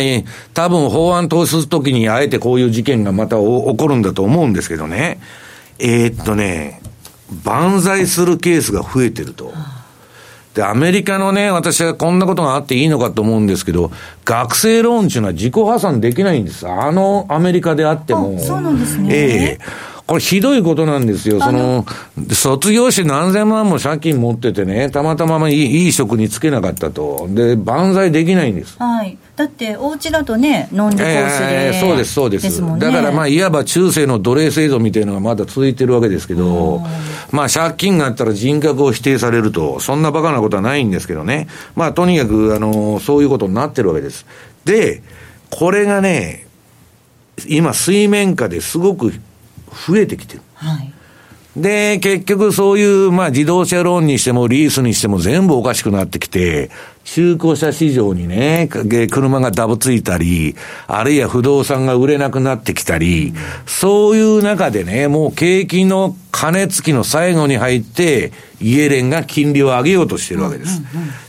Speaker 2: 多分法案通すときにあえてこういう事件がまた起こるんだと思うんですけどね。えー、っとね、万歳するケースが増えてると。で、アメリカのね、私はこんなことがあっていいのかと思うんですけど、学生ローンっていうのは自己破産できないんです。あのアメリカであっても。
Speaker 4: そうなんですね。
Speaker 2: ええーこれひどいことなんですよ。その、卒業して何千万も借金持っててね、たまたまいいいい職に就けなかったと。で、万歳できないんです。
Speaker 4: はい。だって、お家だとね、ノンリコースで、
Speaker 2: えー、そうです、そうです。ですね、だからまあ、いわば中世の奴隷制度みたいなのがまだ続いてるわけですけど、まあ、借金があったら人格を否定されると、そんなバカなことはないんですけどね。まあ、とにかく、あの、そういうことになってるわけです。で、これがね、今、水面下ですごく増えてきてる。はい、で、結局そういう、まあ自動車ローンにしてもリースにしても全部おかしくなってきて、中古車市場にね、車がダブついたり、あるいは不動産が売れなくなってきたり、そういう中でね、もう景気の金付きの最後に入って、イエレンが金利を上げようとしてるわけです。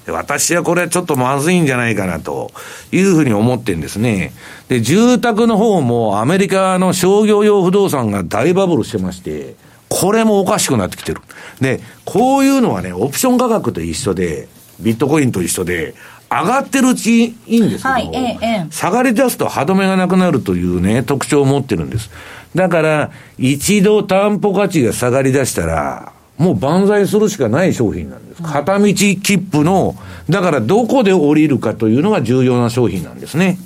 Speaker 2: で私はこれはちょっとまずいんじゃないかなというふうに思ってんですね。で、住宅の方もアメリカの商業用不動産が大バブルしてまして、これもおかしくなってきてる。で、こういうのはね、オプション価格と一緒で、ビットコインと一緒で、上がってるうちいいんですけど、はいええ、下がり出すと歯止めがなくなるというね、特徴を持ってるんです。だから、一度担保価値が下がり出したら、もう万歳するしかない商品なんです。片道切符の、だからどこで降りるかというのが重要な商品なんですね。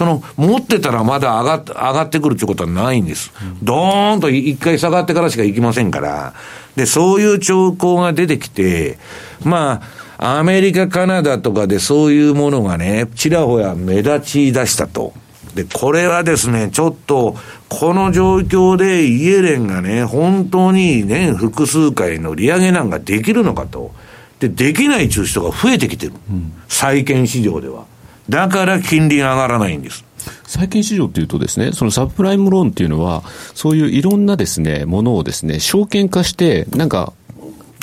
Speaker 2: その、持ってたらまだ上がって、上がってくるってことはないんです。ドーンと一回下がってからしか行きませんから。で、そういう兆候が出てきて、まあ、アメリカ、カナダとかでそういうものがね、ちらほや目立ち出したと。で、これはですね、ちょっと、この状況でイエレンがね、本当に年複数回の利上げなんかできるのかと。で、できない中人が増えてきてる。うん、債券市場では。だから金利が上がらないんです。
Speaker 3: 債券市場っていうとですね、そのサブプライムローンっていうのは、そういういろんなですね、ものをですね、証券化して、なんか、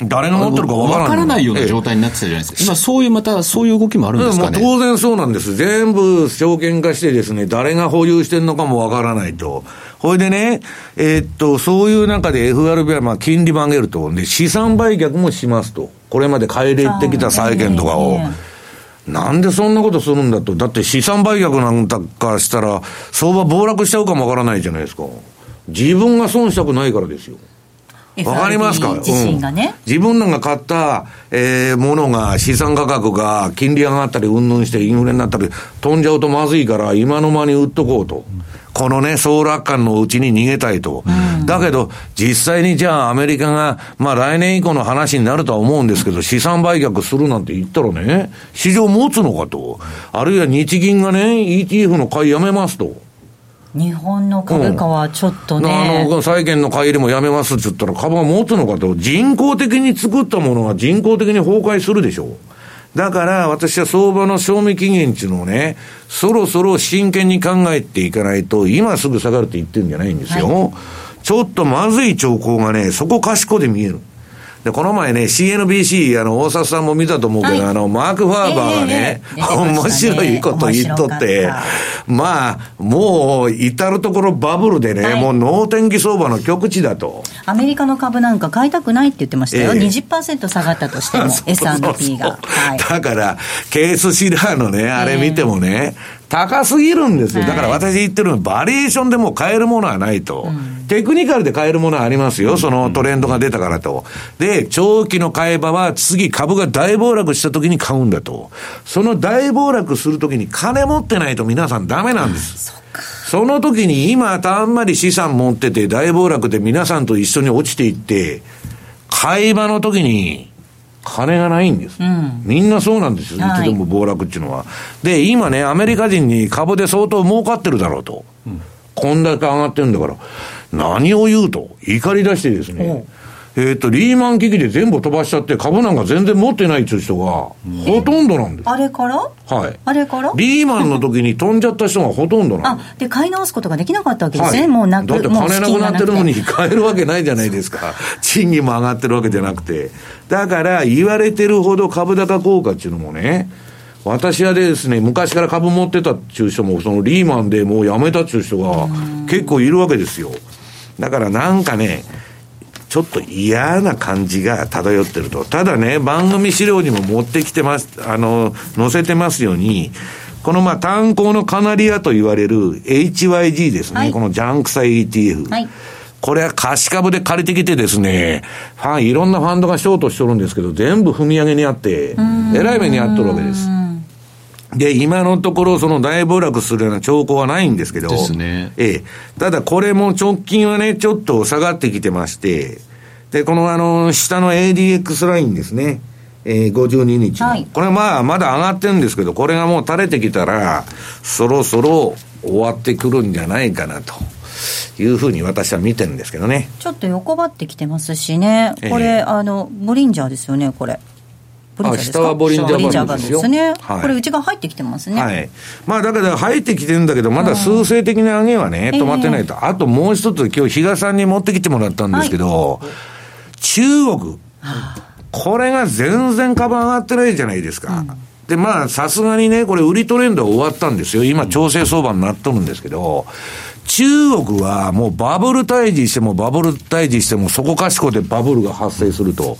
Speaker 2: 誰が持ってるか分からない。
Speaker 3: からないような状態になってたじゃないですか。今そういう、またそういう動きもあるんですかね。
Speaker 2: 当然そうなんです。全部証券化してですね、誰が保有してるのかも分からないと。ほいでね、えー、っと、そういう中で FRB はまあ金利も上げると。で、資産売却もしますと。これまで買い入れてきた債券とかを。なんでそんなことするんだと。だって資産売却なんだからしたら、相場暴落しちゃうかもわからないじゃないですか。自分が損したくないからですよ。わかりますか？
Speaker 4: 自身がね、
Speaker 2: うん、自分らが買った、えー、ものが、資産価格が金利上がったり、うんぬんしてインフレになったり、飛んじゃうとまずいから、今の間に売っとこうと。このね、総楽観のうちに逃げたいと。うん、だけど、実際にじゃあアメリカが、まあ来年以降の話になるとは思うんですけど、資産売却するなんて言ったらね、市場持つのかと。あるいは日銀がね、ETF の買いやめますと。
Speaker 4: 日本の株価はちょっとね、
Speaker 2: うん、あの債券の買い入れもやめますって言ったら、株が持つのかと、人工的に作ったものが人工的に崩壊するでしょう。だから私は相場の賞味期限っていうのをね、そろそろ真剣に考えていかないと、今すぐ下がるって言ってるんじゃないんですよ。はい、ちょっとまずい兆候がね、そこかしこで見える。で、この前ね、CNBC、あの、大札さんも見たと思うけど、はい、あの、マーク・ファーバーがね、えー、ね。面白いこと言っとって、まあ、もう、至るところバブルでね、はい、もう、脳天気相場の極地だと。
Speaker 4: アメリカの株なんか買いたくないって言ってましたよ。えー、20%下がったとしても、(laughs) S&P が。
Speaker 2: はい、だから、ケースシラーのね、あれ見てもね、えー高すぎるんですよ。だから私言ってるのは、バリエーションでも買えるものはないと。うん、テクニカルで買えるものはありますよ。そのトレンドが出たからと。で、長期の買い場は次株が大暴落した時に買うんだと。その大暴落する時に金持ってないと皆さんダメなんです。その時に今、たんまり資産持ってて大暴落で皆さんと一緒に落ちていって、買い場の時に、金がないんです。うん、みんなそうなんですよ。いつでも暴落っていうのは。で、今ね、アメリカ人に株で相当儲かってるだろうと。うん、こんだけ上がってるんだから、何を言うと、怒り出してですね、えっ、と、リーマン危機で全部飛ばしちゃって、株なんか全然持ってないっていう人が、ほとんどなんです。
Speaker 4: あれから？
Speaker 2: はい。
Speaker 4: あれから？
Speaker 2: リーマンの時に飛んじゃった人がほとんどなん
Speaker 4: です。あ、で、買い直すことができなかったわけですね、はい、
Speaker 2: も
Speaker 4: うなく
Speaker 2: だって金なくなってるのに買えるわけないじゃないですか。(laughs) 賃金も上がってるわけじゃなくて。だから、言われてるほど株高効果っていうのもね、私はですね、昔から株持ってたっていう人も、そのリーマンでもう辞めたっていう人が結構いるわけですよ。だからなんかね、ちょっと嫌な感じが漂ってると。ただね、番組資料にも持ってきてます、あの、載せてますように、このまあ炭鉱のカナリアと言われる HYG ですね、はい、このジャンクサイ ETF。はいこれは貸し株で借りてきてですね、ファン、いろんなファンドがショートしとるんですけど、全部踏み上げにあって、えらい目にあっとるわけです。で、今のところ、その大暴落するような兆候はないんですけど、
Speaker 3: ですね。
Speaker 2: ええ。ただ、これも直近はね、ちょっと下がってきてまして、で、このあの、下の ADX ラインですね。えー、52日の、はい、これまあ、まだ上がってるんですけど、これがもう垂れてきたら、そろそろ終わってくるんじゃないかなと。いうふうに私は見てるんですけどね。
Speaker 4: ちょっと横ばってきてますしね。これ、えー、あの、ボリンジャーですよね、これ。
Speaker 2: ボリンジャー下はボリンジャーバンですよ。
Speaker 4: ね、はい、これ内側入ってきてますね。
Speaker 2: はい。まあだから入ってきてるんだけど、まだ数勢的な上げはね、止まってないと。あともう一つ今日比嘉さんに持ってきてもらったんですけど、はい、中国。これが全然株上がってないじゃないですか。うんで、まあ、さすがにね、これ、売りトレンドは終わったんですよ。今、調整相場になっとるんですけど、中国はもうバブル退治してもバブル退治してもそこかしこでバブルが発生すると。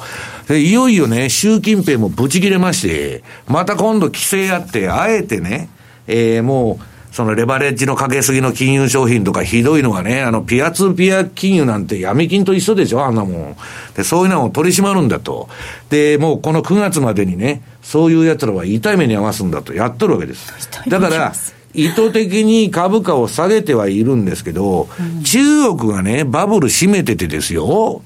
Speaker 2: で、いよいよね、習近平もブチ切れまして、また今度規制やって、あえてね、えー、もう、そのレバレッジのかけすぎの金融商品とかひどいのがね、あの、ピアツーピア金融なんて闇金と一緒でしょ、あんなもん。で、そういうのを取り締まるんだと。で、もうこの9月までにね、そういう奴らは痛い目に合わすんだとやっとるわけです。だから、意図的に株価を下げてはいるんですけど、うん、中国がね、バブル閉めててですよ。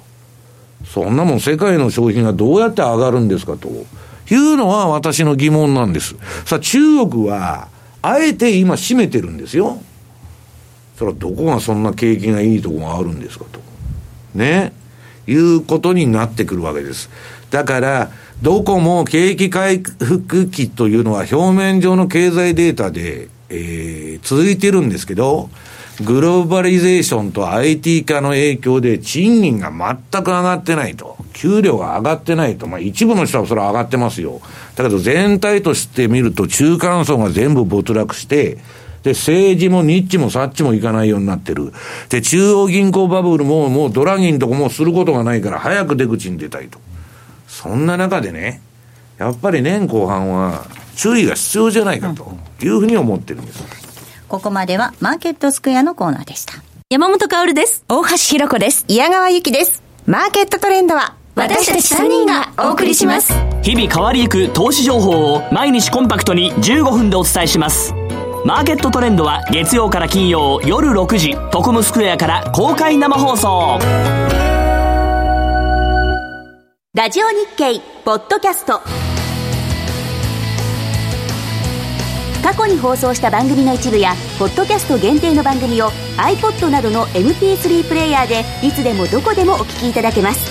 Speaker 2: そんなもん世界の商品がどうやって上がるんですかと。いうのは私の疑問なんです。さあ中国は、あえて今閉めてるんですよ。それはどこがそんな景気がいいとこがあるんですかと。ね。いうことになってくるわけです。だから、どこも景気回復期というのは表面上の経済データで、えー、続いてるんですけど、グローバリゼーションと IT 化の影響で賃金が全く上がってないと。給料が上がってないと。まあ一部の人はそれは上がってますよ。だけど全体として見ると中間層が全部没落して、で、政治もニッチもサッチもいかないようになってる。で、中央銀行バブルももうドラギンとこもすることがないから早く出口に出たいと。そんな中でね、やっぱり年後半は注意が必要じゃないかというふうに思ってるんです。
Speaker 4: ここまではマーケットスクエアのコーナーでした。
Speaker 9: 山本薫です。
Speaker 10: 大橋弘子です。
Speaker 11: 矢川由紀です。マーケットトレンドは
Speaker 9: 私たち3人がお送りします
Speaker 12: 日々変わりゆく投資情報を毎日コンパクトに15分でお伝えしますマーケットトレンドは月曜から金曜夜6時トコムスクエアから公開生放送
Speaker 7: ラジオ日経ポッドキャスト過去に放送した番組の一部やポッドキャスト限定の番組を iPod などの MP3 プレイヤーでいつでもどこでもお聞きいただけます。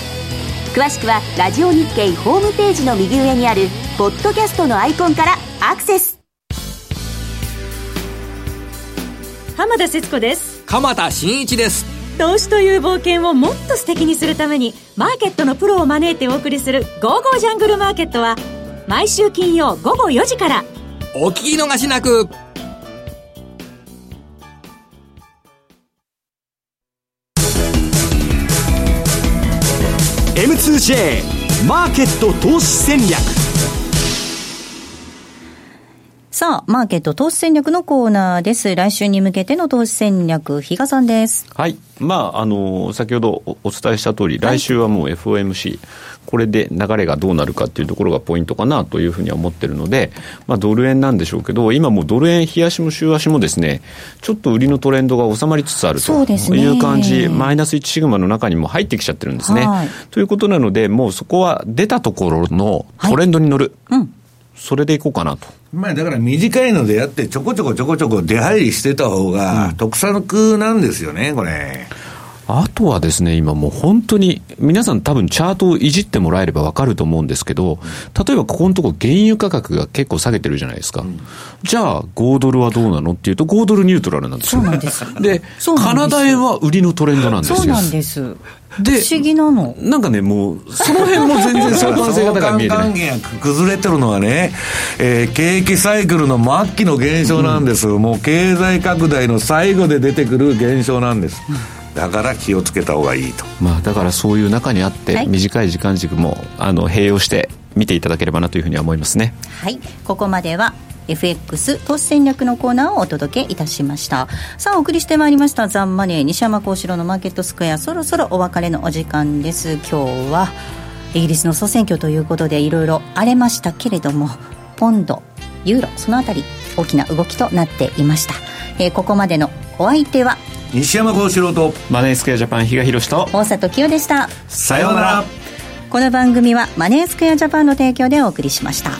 Speaker 7: 詳しくはラジオ日経ホームページの右上にあるポッドキャストのアイコンからアクセス。
Speaker 13: 浜田節子です。
Speaker 14: 鎌田新一です。
Speaker 13: 投資という冒険をもっと素敵にするためにマーケットのプロを招いてお送りする「ゴーゴージャングルマーケット」は毎週金曜午後4時から
Speaker 14: お聞き逃しなく
Speaker 1: M2J マーケット投資戦略
Speaker 4: さあ、マーケット投資戦略のコーナーです。来週に向けての投資戦略、比嘉さんです。
Speaker 3: はい。まあ、あの、先ほどお伝えした通り、来週はもう FOMC、これで流れがどうなるかっていうところがポイントかなというふうには思ってるので、まあ、ドル円なんでしょうけど、今もうドル円、日足も週足もですね、ちょっと売りのトレンドが収まりつつあるという感じ、マイナス1シグマの中にも入ってきちゃってるんですね。はい、ということなので、もうそこは出たところのトレンドに乗る。はい、うんそれでいこうかなと。
Speaker 2: まあだから短いのでやって、ちょこちょこちょこちょこ出入りしてた方が、得策なんですよね、これ。
Speaker 3: あとはですね、今もう本当に、皆さん多分チャートをいじってもらえればわかると思うんですけど、例えばここのところ原油価格が結構下げてるじゃないですか。うん、じゃあ、5ドルはどうなのっていうと、5ドルニュートラルなんですよ。そうなんです。で、カナダ円は売りのトレンドなんですよ。そう
Speaker 4: なんです。で、不思議なの。
Speaker 3: なんかね、もう、その辺も全然相関性が高い見えて
Speaker 2: 関係が崩れてるのはね、えー、景気サイクルの末期の現象なんです。うん、もう経済拡大の最後で出てくる現象なんです。うんだから気をつけた方がいいと、
Speaker 3: まあ、だからそういう中にあって、はい、短い時間軸もあの併用して見ていただければなというふうには思いますね。
Speaker 4: はい。ここまでは FX 投資戦略のコーナーをお届けいたしました。さあお送りしてまいりましたザンマネー西山幸四郎のマーケットスクエアそろそろお別れのお時間です。今日はイギリスの総選挙ということでいろいろ荒れましたけれどもポンドユーロそのあたり大きな動きとなっていました、えー、ここまでのお相手は
Speaker 2: 西山幸四郎と
Speaker 3: マネースクエアジャパン比嘉宏と
Speaker 4: 大里清でした。
Speaker 2: さようなら。
Speaker 4: この番組はマネースクエアジャパンの提供でお送りしました